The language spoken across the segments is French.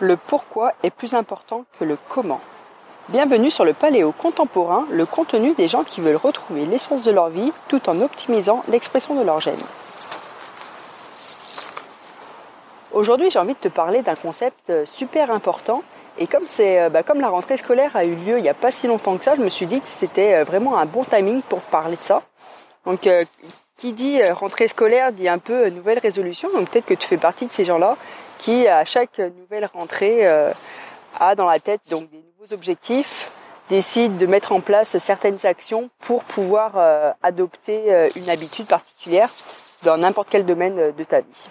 Le pourquoi est plus important que le comment. Bienvenue sur le Paléo contemporain, le contenu des gens qui veulent retrouver l'essence de leur vie tout en optimisant l'expression de leur gène. Aujourd'hui, j'ai envie de te parler d'un concept euh, super important. Et comme, c'est, euh, bah, comme la rentrée scolaire a eu lieu il n'y a pas si longtemps que ça, je me suis dit que c'était euh, vraiment un bon timing pour parler de ça. Donc, qui dit rentrée scolaire dit un peu nouvelle résolution. Donc, peut-être que tu fais partie de ces gens-là qui, à chaque nouvelle rentrée, a dans la tête donc des nouveaux objectifs, décide de mettre en place certaines actions pour pouvoir adopter une habitude particulière dans n'importe quel domaine de ta vie.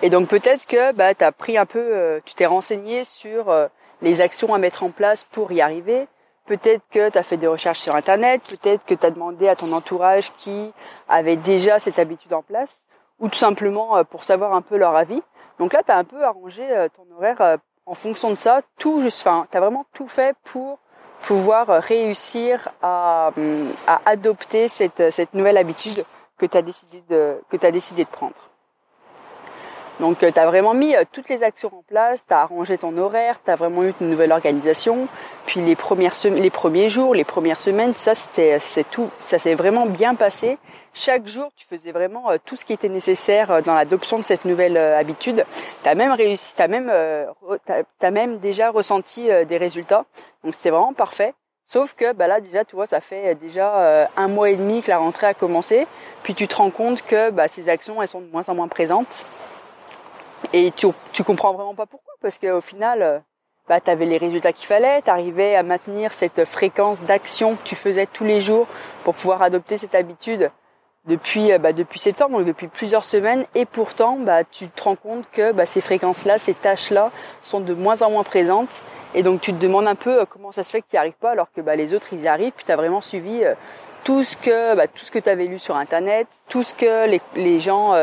Et donc peut-être que bah, tu as pris un peu, euh, tu t'es renseigné sur euh, les actions à mettre en place pour y arriver. Peut-être que tu as fait des recherches sur Internet, peut-être que tu as demandé à ton entourage qui avait déjà cette habitude en place, ou tout simplement euh, pour savoir un peu leur avis. Donc là, tu as un peu arrangé ton horaire en fonction de ça, tout enfin, tu as vraiment tout fait pour pouvoir réussir à, hum, adopter cette, nouvelle habitude que tu as décidé de prendre. Donc euh, tu as vraiment mis euh, toutes les actions en place, tu as arrangé ton horaire, tu as vraiment eu une nouvelle organisation. Puis les premières les premiers jours, les premières semaines, ça c'était c'est tout, ça s'est vraiment bien passé. Chaque jour, tu faisais vraiment euh, tout ce qui était nécessaire dans l'adoption de cette nouvelle habitude. Tu as même réussi, tu même même déjà ressenti des résultats. Donc c'était vraiment parfait. Sauf que bah là déjà tu vois ça fait déjà un mois et demi que la rentrée a commencé, puis tu te rends compte que bah, ces actions elles sont de moins en moins présentes. Et tu, tu comprends vraiment pas pourquoi, parce qu'au final, euh, bah, tu avais les résultats qu'il fallait, tu arrivais à maintenir cette fréquence d'action que tu faisais tous les jours pour pouvoir adopter cette habitude depuis, euh, bah, depuis septembre, donc depuis plusieurs semaines, et pourtant bah, tu te rends compte que bah, ces fréquences-là, ces tâches-là sont de moins en moins présentes, et donc tu te demandes un peu euh, comment ça se fait que tu n'y arrives pas alors que bah, les autres ils y arrivent, puis tu as vraiment suivi tout ce que, bah, tout ce que tu avais lu sur Internet, tout ce que les, les gens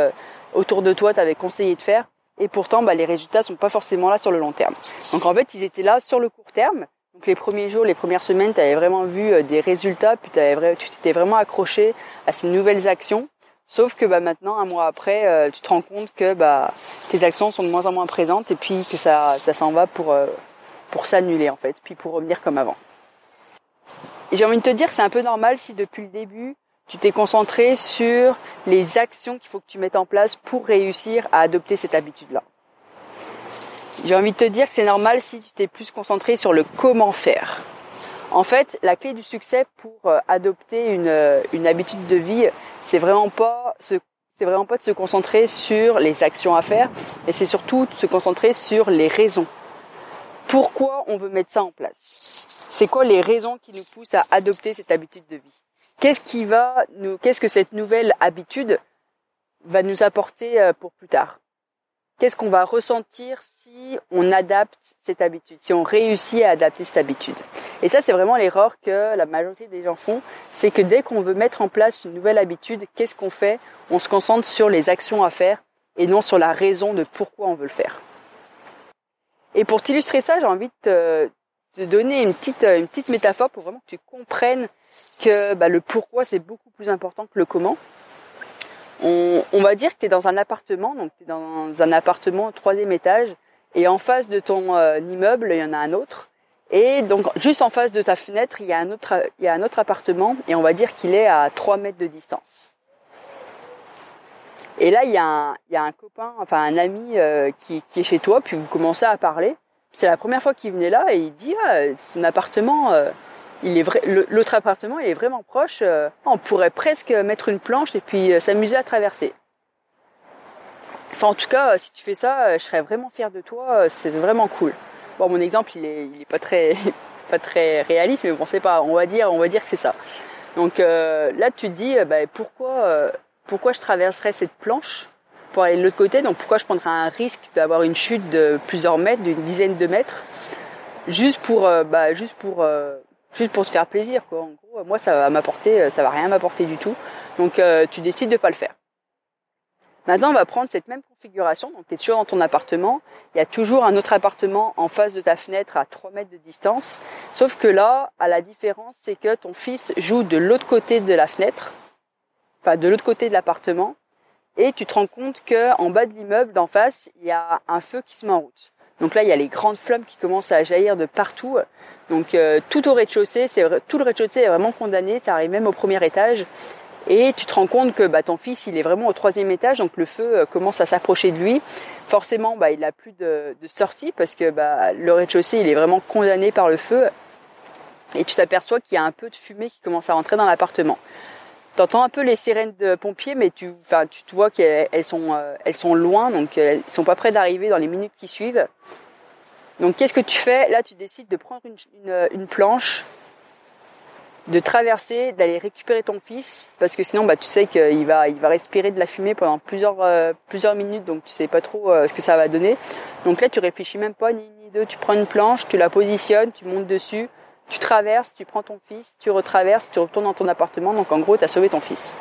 autour de toi t'avaient conseillé de faire, et pourtant bah, les résultats sont pas forcément là sur le long terme. Donc en fait, ils étaient là sur le court terme. Donc les premiers jours, les premières semaines, tu avais vraiment vu euh, des résultats, puis avais, tu t'étais vraiment accroché à ces nouvelles actions. Sauf que bah, maintenant, un mois après, euh, tu te rends compte que bah, tes actions sont de moins en moins présentes et puis que ça, ça s'en va pour, euh, pour s'annuler en fait, puis pour revenir comme avant. Et j'ai envie de te dire, c'est un peu normal si depuis le début, tu t'es concentré sur les actions qu'il faut que tu mettes en place pour réussir à adopter cette habitude-là. J'ai envie de te dire que c'est normal si tu t'es plus concentré sur le comment faire. En fait, la clé du succès pour euh, adopter une, euh, une habitude de vie, c'est vraiment pas c'est vraiment pas de se concentrer sur les actions à faire, mais c'est surtout de se concentrer sur les raisons. Pourquoi on veut mettre ça en place? C'est quoi les raisons qui nous poussent à adopter cette habitude de vie? Qu'est-ce qui va nous, qu'est-ce que cette nouvelle habitude va nous apporter euh, pour plus tard? Qu'est-ce qu'on va ressentir si on adapte cette habitude, si on réussit à adapter cette habitude? Et ça, c'est vraiment l'erreur que la majorité des gens font, c'est que dès qu'on veut mettre en place une nouvelle habitude, qu'est-ce qu'on fait? On se concentre sur les actions à faire et non sur la raison de pourquoi on veut le faire. Et pour t'illustrer ça, j'ai envie de te, te donner une petite, euh, une petite métaphore pour vraiment que tu comprennes que bah, le pourquoi c'est beaucoup plus important que le comment. On, va dire que tu es dans un appartement, donc tu es dans un appartement au troisième étage, et en face de ton euh, immeuble, il y en a un autre. Et donc juste en face de ta fenêtre, il y a un autre, il y a un autre appartement, et on va dire qu'il est à 3 mètres de distance. Et là, il y a un, il y a un copain, enfin un ami euh, qui est chez toi, puis vous commencez à parler. C'est la première fois qu'il venait là et il dit ah son appartement euh, il est vrai l'autre appartement il est vraiment proche euh, on pourrait presque mettre une planche et puis euh, s'amuser à traverser. Enfin en tout cas si tu fais ça je serais vraiment fier de toi c'est vraiment cool. Bon mon exemple il est pas très réaliste mais bon c'est pas on va dire on va dire que c'est ça. Donc là tu te dis bah, pourquoi pourquoi je traverserais cette planche pour aller de l'autre côté. Donc pourquoi je prendrais un risque d'avoir une chute de plusieurs mètres, d'une dizaine de mètres, juste pour, euh, bah, euh, te faire plaisir. En gros, moi, ça va m'apporter, euh, ça va rien m'apporter du tout. Donc tu décides de pas le faire. Maintenant, on va prendre cette même configuration. Donc, tu es toujours dans ton appartement. Il y a toujours un autre appartement en face de ta fenêtre à 3 mètres de distance. Sauf que là, à la différence, c'est que ton fils joue de l'autre côté de la fenêtre. Enfin, de l'autre côté de l'appartement et tu te rends compte que en bas de l'immeuble d'en face, il y a un feu qui se met en route. Donc là, il y a les grandes flammes qui commencent à jaillir de partout. Donc euh, tout au rez-de-chaussée, c'est tout le rez-de-chaussée est vraiment condamné. Ça arrive même au premier étage. Et tu te rends compte que bah, ton fils, il est vraiment au troisième étage, donc le feu euh, commence à s'approcher de lui. Forcément, bah, il n'a plus de, sortie parce que bah, le rez-de-chaussée, il est vraiment condamné par le feu. Et tu t'aperçois qu'il y a un peu de fumée qui commence à rentrer dans l'appartement. T'entends un peu les sirènes de pompiers, mais tu, enfin, tu vois qu'elles sont, euh, elles sont loin, donc elles sont pas près d'arriver dans les minutes qui suivent. Donc qu'est-ce que tu fais? Là, tu décides de prendre une, planche, de traverser, d'aller récupérer ton fils, parce que sinon, bah, tu sais qu'il va, il va respirer de la fumée pendant plusieurs, euh, plusieurs minutes, donc tu sais pas trop euh, ce que ça va donner. Donc là, tu réfléchis même pas ni ni deux. Tu prends une planche, tu la positionnes, tu montes dessus, tu traverses, tu prends ton fils, tu retraverses, tu retournes dans ton appartement. Donc en gros, tu as sauvé ton fils.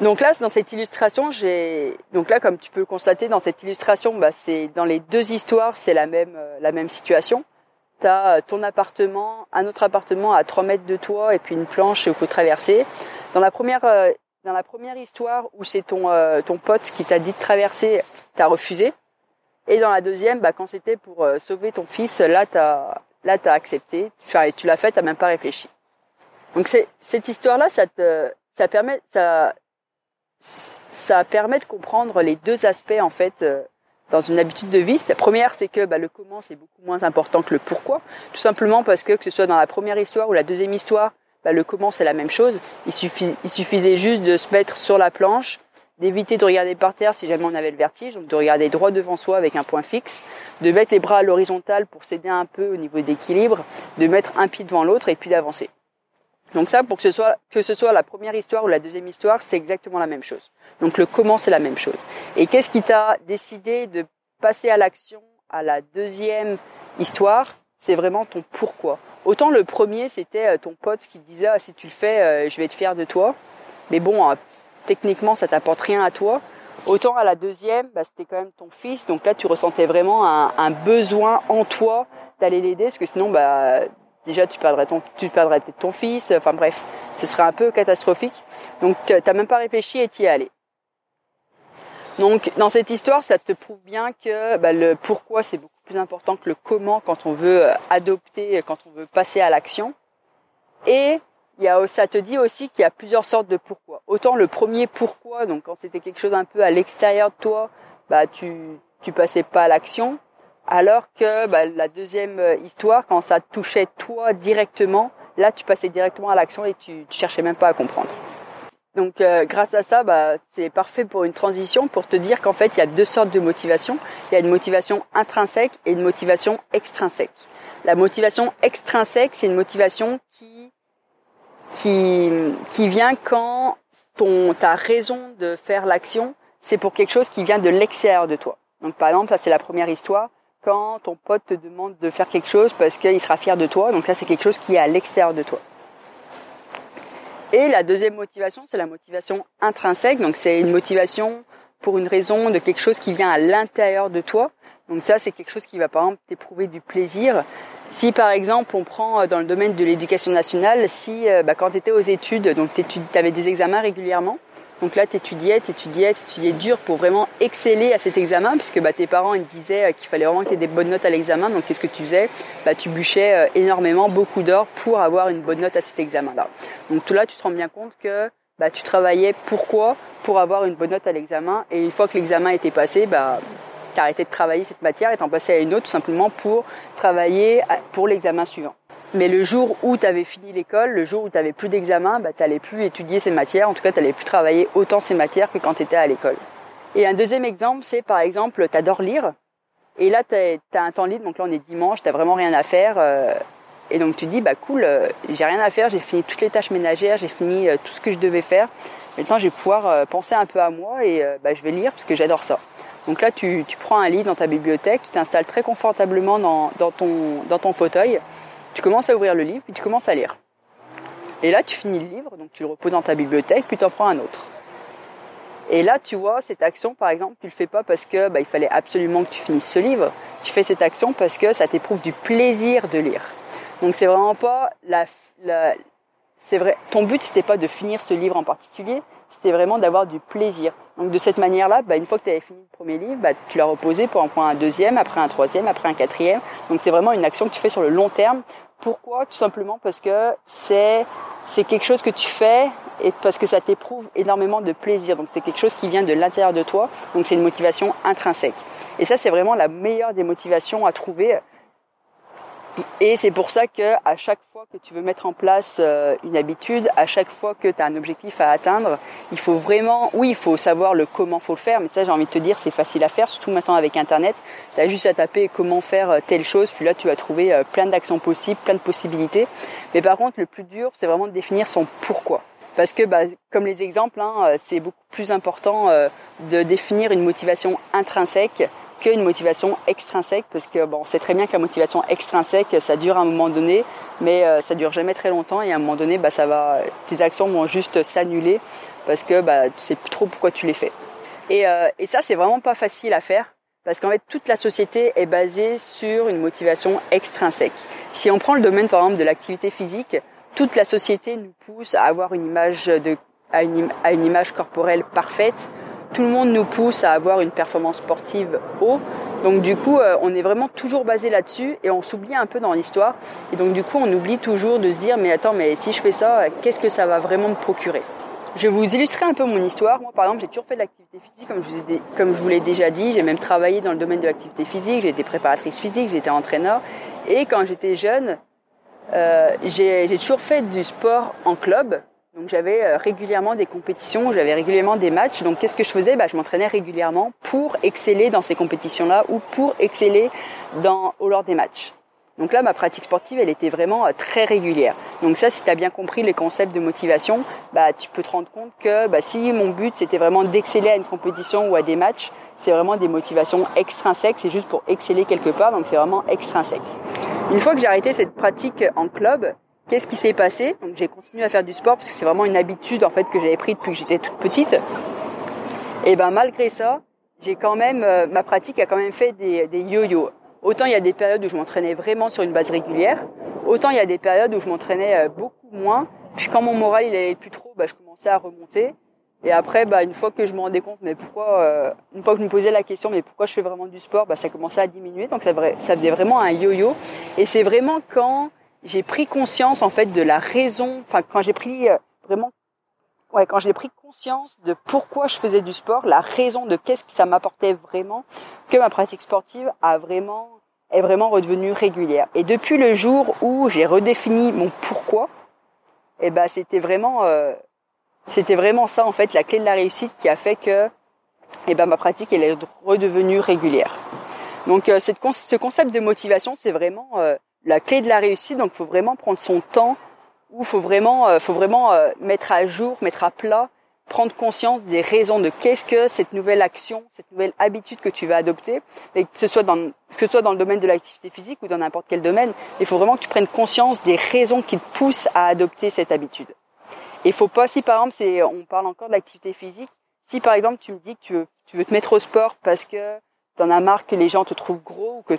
Donc là, dans cette illustration, j'ai donc là, comme tu peux le constater, dans cette illustration, bah, c'est dans les deux histoires, c'est la même euh, la même situation. Tu as euh, ton appartement, un autre appartement à 3 mètres de toi et puis une planche où faut traverser. Dans la première euh, dans la première histoire où c'est ton ton pote qui t'a dit de traverser, tu as refusé. Et dans la deuxième, bah, quand c'était pour sauver ton fils, là, tu as Là, tu as accepté, tu l'as fait, tu même pas réfléchi. Donc cette histoire-là, ça, te, ça, permet, ça, ça permet de comprendre les deux aspects en fait euh, dans une habitude de vie. La première, c'est que bah, le comment c'est beaucoup moins important que le pourquoi, tout simplement parce que que ce soit dans la première histoire ou la deuxième histoire, bah, le comment c'est la même chose. Il, il suffisait juste de se mettre sur la planche, d'éviter de regarder par terre si jamais on avait le vertige, donc de regarder droit devant soi avec un point fixe, de mettre les bras à l'horizontale pour s'aider un peu au niveau d'équilibre, de mettre un pied devant l'autre et puis d'avancer. Donc ça, pour que ce soit que ce soit la première histoire ou la deuxième histoire, c'est exactement la même chose. Donc le comment c'est la même chose. Et qu'est-ce qui t'a décidé de passer à l'action à la deuxième histoire? C'est vraiment ton pourquoi. Autant le premier, c'était euh, ton pote qui te disait ah, si tu le fais, euh, je vais être fier de toi. Mais bon, euh, techniquement ça t'apporte rien à toi. Autant à la deuxième, bah, c'était quand même ton fils, donc là tu ressentais vraiment un, besoin en toi d'aller l'aider, parce que sinon bah déjà tu perdrais ton tu perdrais ton fils, enfin bref, ce serait un peu catastrophique. Donc t'as même pas réfléchi et t'y es allé. Donc dans cette histoire, ça te prouve bien que bah, le pourquoi c'est beaucoup plus important que le comment quand on veut euh, adopter, quand on veut passer à l'action. Et il y a, ça te dit aussi qu'il y a plusieurs sortes de pourquoi. Autant le premier pourquoi, donc quand c'était quelque chose un peu à l'extérieur de toi, bah tu tu passais pas à l'action, alors que bah, la deuxième euh, histoire, quand ça touchait toi directement, là tu passais directement à l'action et tu, tu cherchais même pas à comprendre. Donc euh, grâce à ça, bah, c'est parfait pour une transition pour te dire qu'en fait il y a deux sortes de motivation. Il y a une motivation intrinsèque et une motivation extrinsèque. La motivation extrinsèque, c'est une motivation qui qui, vient quand ton, ta raison de faire l'action, c'est pour quelque chose qui vient de l'extérieur de toi. Donc par exemple, ça c'est la première histoire, quand ton pote te demande de faire quelque chose parce qu'il sera fier de toi, donc là c'est quelque chose qui est à l'extérieur de toi. Et la deuxième motivation, c'est la motivation intrinsèque, donc c'est une motivation pour une raison de quelque chose qui vient à l'intérieur de toi. Donc ça, c'est quelque chose qui va par exemple t'éprouver du plaisir. Si par exemple on prend euh, dans le domaine de l'éducation nationale, si euh, bah, quand tu étais aux études, donc tu avais des examens régulièrement, donc là tu étudiais, tu étudiais, tu étudiais dur pour vraiment exceller à cet examen, puisque bah, tes parents ils disaient euh, qu'il fallait vraiment que tu aies des bonnes notes à l'examen, donc qu'est-ce que tu faisais? Bah, Tu bûchais énormément, beaucoup d'heures pour avoir une bonne note à cet examen-là. Donc tout là tu te rends bien compte que tu travaillais pourquoi? Pour avoir une bonne note à l'examen, et une fois que l'examen était passé, arrêté de travailler cette matière et t'en passais à une autre tout simplement pour travailler pour l'examen suivant. Mais le jour où tu avais fini l'école, le jour où tu n'avais plus d'examen, bah, tu n'allais plus étudier ces matières, en tout cas tu n'allais plus travailler autant ces matières que quand tu étais à l'école. Et un deuxième exemple, c'est par exemple, tu adores lire, et là tu as, un temps libre, donc là on est dimanche, tu vraiment rien à faire, euh, et donc tu dis, bah cool, euh, j'ai rien à faire, j'ai fini toutes les tâches ménagères, j'ai fini euh, tout ce que je devais faire, maintenant je vais pouvoir penser un peu à moi et bah, je vais lire parce que j'adore ça. Donc là, tu, prends un livre dans ta bibliothèque, tu t'installes très confortablement dans, ton, fauteuil, tu commences à ouvrir le livre, puis tu commences à lire. Et là, tu finis le livre, donc tu le reposes dans ta bibliothèque, puis tu en prends un autre. Et là, tu vois, cette action, par exemple, tu le fais pas parce que bah, il fallait absolument que tu finisses ce livre. Tu fais cette action parce que ça t'éprouve du plaisir de lire. Donc c'est vraiment pas la, c'est vrai. Ton but c'était pas de finir ce livre en particulier, c'était vraiment d'avoir du plaisir. Donc de cette manière-là, bah, une fois que tu avais fini le premier livre, bah, tu l'as reposé pour en prendre un deuxième, après un troisième, après un quatrième. Donc c'est vraiment une action que tu fais sur le long terme. Pourquoi? Tout simplement parce que c'est c'est quelque chose que tu fais et parce que ça t'éprouve énormément de plaisir. Donc c'est quelque chose qui vient de l'intérieur de toi. Donc c'est une motivation intrinsèque. Et ça c'est vraiment la meilleure des motivations à trouver et c'est pour ça que à chaque fois que tu veux mettre en place euh, une habitude, à chaque fois que tu as un objectif à atteindre, il faut vraiment, oui, il faut savoir le comment faut le faire, mais ça j'ai envie de te dire, c'est facile à faire, surtout maintenant avec internet. Tu as juste à taper comment faire euh, telle chose, puis là tu vas trouver euh, plein d'actions possibles, plein de possibilités. Mais par contre, le plus dur, c'est vraiment de définir son pourquoi. Parce que, bah, comme les exemples, hein, c'est beaucoup plus important de définir une motivation intrinsèque qu'une motivation extrinsèque parce que bon, on sait très bien que la motivation extrinsèque, ça dure à un moment donné, mais euh, ça dure jamais très longtemps et à un moment donné, bah, ça va, tes actions vont juste s'annuler parce que bah, tu sais trop pourquoi tu les fais. Et, euh, et ça, c'est vraiment pas facile à faire parce qu'en fait, toute la société est basée sur une motivation extrinsèque. Si on prend le domaine par exemple de l'activité physique, toute la société nous pousse à avoir une image de, à une, à une image corporelle parfaite tout le monde nous pousse à avoir une performance sportive haut. Donc du coup, euh, on est vraiment toujours basé là-dessus et on s'oublie un peu dans l'histoire. Et donc du coup, on oublie toujours de se dire mais attends, mais si je fais ça, qu'est-ce que ça va vraiment me procurer? Je vais vous illustrer un peu mon histoire. Moi, par exemple, j'ai toujours fait de l'activité physique, comme je vous, ai, comme je vous l'ai déjà dit. J'ai même travaillé dans le domaine de l'activité physique. J'ai été préparatrice physique, j'ai été entraîneur. Et quand j'étais jeune, euh, j'ai toujours fait du sport en club. Donc j'avais euh, régulièrement des compétitions, j'avais régulièrement des matchs. Donc qu'est-ce que je faisais? Bah, Je m'entraînais régulièrement pour exceller dans ces compétitions-là ou pour exceller dans, au lors des matchs. Donc là, ma pratique sportive, elle était vraiment euh, très régulière. Donc ça, si tu as bien compris les concepts de motivation, bah, tu peux te rendre compte que bah, si mon but, c'était vraiment d'exceller à une compétition ou à des matchs, c'est vraiment des motivations extrinsèques, c'est juste pour exceller quelque part, donc c'est vraiment extrinsèque. Une fois que j'ai arrêté cette pratique en club, Qu'est-ce qui s'est passé Donc j'ai continué à faire du sport parce que c'est vraiment une habitude en fait que j'avais pris depuis que j'étais toute petite. Et ben malgré ça, j'ai quand même euh, ma pratique a quand même fait des, yo-yo. Autant il y a des périodes où je m'entraînais vraiment sur une base régulière, autant il y a des périodes où je m'entraînais euh, beaucoup moins. Puis quand mon moral il allait plus trop, bah, je commençais à remonter. Et après, bah, une fois que je me rendais compte, mais pourquoi, euh, une fois que je me posais la question, mais pourquoi je fais vraiment du sport, bah, ça commençait à diminuer. Donc ça, ça faisait vraiment un yo-yo. Et c'est vraiment quand j'ai pris conscience en fait de la raison, enfin quand j'ai pris euh, vraiment, ouais, quand j'ai pris conscience de pourquoi je faisais du sport, la raison de qu'est-ce que ça m'apportait vraiment, que ma pratique sportive a vraiment est vraiment redevenue régulière. Et depuis le jour où j'ai redéfini mon pourquoi, et eh ben c'était vraiment euh, c'était vraiment ça en fait la clé de la réussite qui a fait que eh ben ma pratique elle est redevenue régulière. Donc euh, ce concept de motivation c'est vraiment euh, la clé de la réussite. Donc, il faut vraiment prendre son temps, ou faut vraiment, euh, faut vraiment euh, mettre à jour, mettre à plat, prendre conscience des raisons de qu'est-ce que cette nouvelle action, cette nouvelle habitude que tu vas adopter, et que ce soit dans, que ce soit dans le domaine de l'activité physique ou dans n'importe quel domaine, il faut vraiment que tu prennes conscience des raisons qui te poussent à adopter cette habitude. Il faut pas, si par exemple, on parle encore de l'activité physique, si par exemple tu me dis que tu veux, tu veux te mettre au sport parce que t'en as marre que les gens te trouvent gros ou que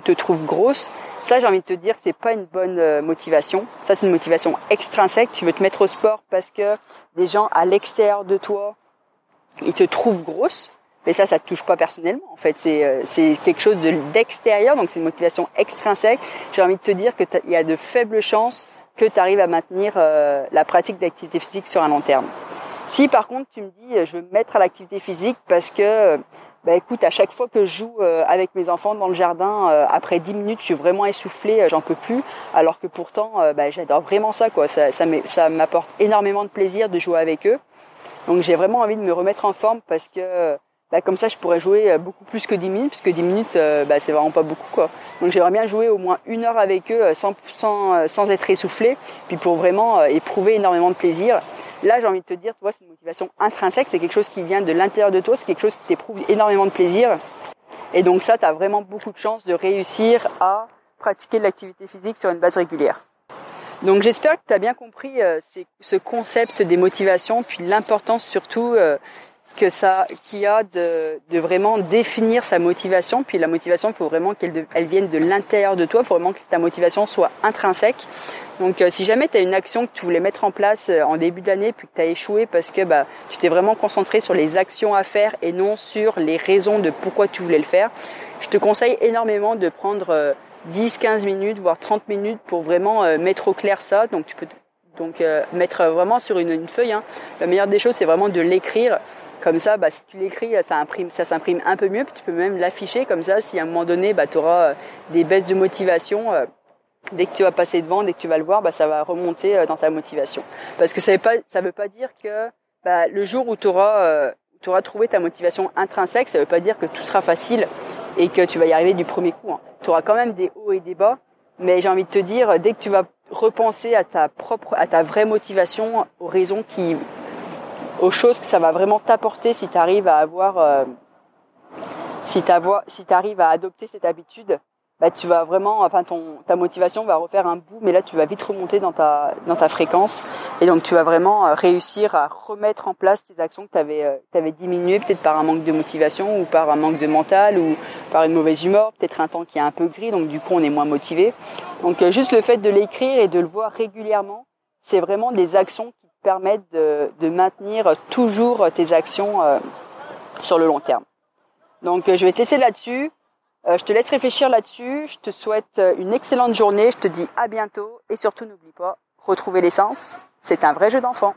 te trouvent grosse, ça j'ai envie de te dire que c'est pas une bonne euh, motivation. Ça c'est une motivation extrinsèque. Tu veux te mettre au sport parce que des gens à l'extérieur de toi, ils te trouvent grosse. Mais ça, ça te touche pas personnellement. En fait, c'est euh, c'est quelque chose d'extérieur, donc c'est une motivation extrinsèque. J'ai envie de te dire que il y a de faibles chances que tu arrives à maintenir euh, la pratique d'activité physique sur un long terme. Si par contre tu me dis je veux me mettre à l'activité physique parce que bah écoute, à chaque fois que je joue euh, avec mes enfants dans le jardin, euh, après 10 minutes, je suis vraiment essoufflée, euh, j'en peux plus. Alors que pourtant, bah, j'adore vraiment ça, quoi. Ça, ça m'apporte énormément de plaisir de jouer avec eux. Donc j'ai vraiment envie de me remettre en forme parce que bah, comme ça, je pourrais jouer beaucoup plus que 10 minutes, puisque 10 minutes, bah, c'est vraiment pas beaucoup, quoi. Donc j'aimerais bien jouer au moins une heure avec eux sans, sans, sans être essoufflé, puis pour vraiment éprouver énormément de plaisir. Là, j'ai envie de te dire, tu vois, c'est une motivation intrinsèque, c'est quelque chose qui vient de l'intérieur de toi, c'est quelque chose qui t'éprouve énormément de plaisir. Et donc ça, tu as vraiment beaucoup de chances de réussir à pratiquer de l'activité physique sur une base régulière. Donc j'espère que tu as bien compris euh, ce concept des motivations, puis l'importance surtout euh, que ça, qu'il y a de, de, vraiment définir sa motivation. Puis la motivation, il faut vraiment qu'elle elle vienne de l'intérieur de toi. Il faut vraiment que ta motivation soit intrinsèque. Donc euh, si jamais tu as une action que tu voulais mettre en place euh, en début d'année puis que tu as échoué parce que bah, tu t'es vraiment concentré sur les actions à faire et non sur les raisons de pourquoi tu voulais le faire, je te conseille énormément de prendre 10-15 euh, minutes, voire 30 minutes pour vraiment mettre au clair ça. Donc tu peux donc mettre vraiment sur une, une feuille. Hein. La meilleure des choses, c'est vraiment de l'écrire. Comme ça, bah, si tu l'écris, ça ça s'imprime un peu mieux. Puis tu peux même l'afficher comme ça. Si à un moment donné, bah, tu auras des baisses de motivation, dès que tu vas passer devant, dès que tu vas le voir, bah, ça va remonter euh, dans ta motivation. Parce que ça ne veut, veut pas dire que bah, le jour où tu auras, euh, auras, trouvé ta motivation intrinsèque, ça ne veut pas dire que tout sera facile et que tu vas y arriver du premier coup. Hein. Tu auras quand même des hauts et des bas, mais j'ai envie de te dire, dès que tu vas repenser à ta propre, à ta vraie motivation, aux raisons qui, aux choses que ça va vraiment t'apporter si tu arrives à avoir, euh, si tu si à adopter cette habitude, bah, tu vas vraiment, enfin ton, ta motivation va refaire un bout, mais là tu vas vite remonter dans ta, dans ta fréquence, et donc tu vas vraiment euh, réussir à remettre en place tes actions que tu avais, euh, avais diminuées, peut-être par un manque de motivation, ou par un manque de mental, ou par une mauvaise humeur, peut-être un temps qui est un peu gris, donc du coup on est moins motivé. Donc euh, juste le fait de l'écrire et de le voir régulièrement, c'est vraiment des actions permettent de, maintenir toujours tes actions sur le long terme. Donc je vais te laisser là-dessus. Euh, je te laisse réfléchir là-dessus. Je te souhaite euh, une excellente journée. Je te dis à bientôt. Et surtout, n'oublie pas, retrouver l'essence, c'est un vrai jeu d'enfant.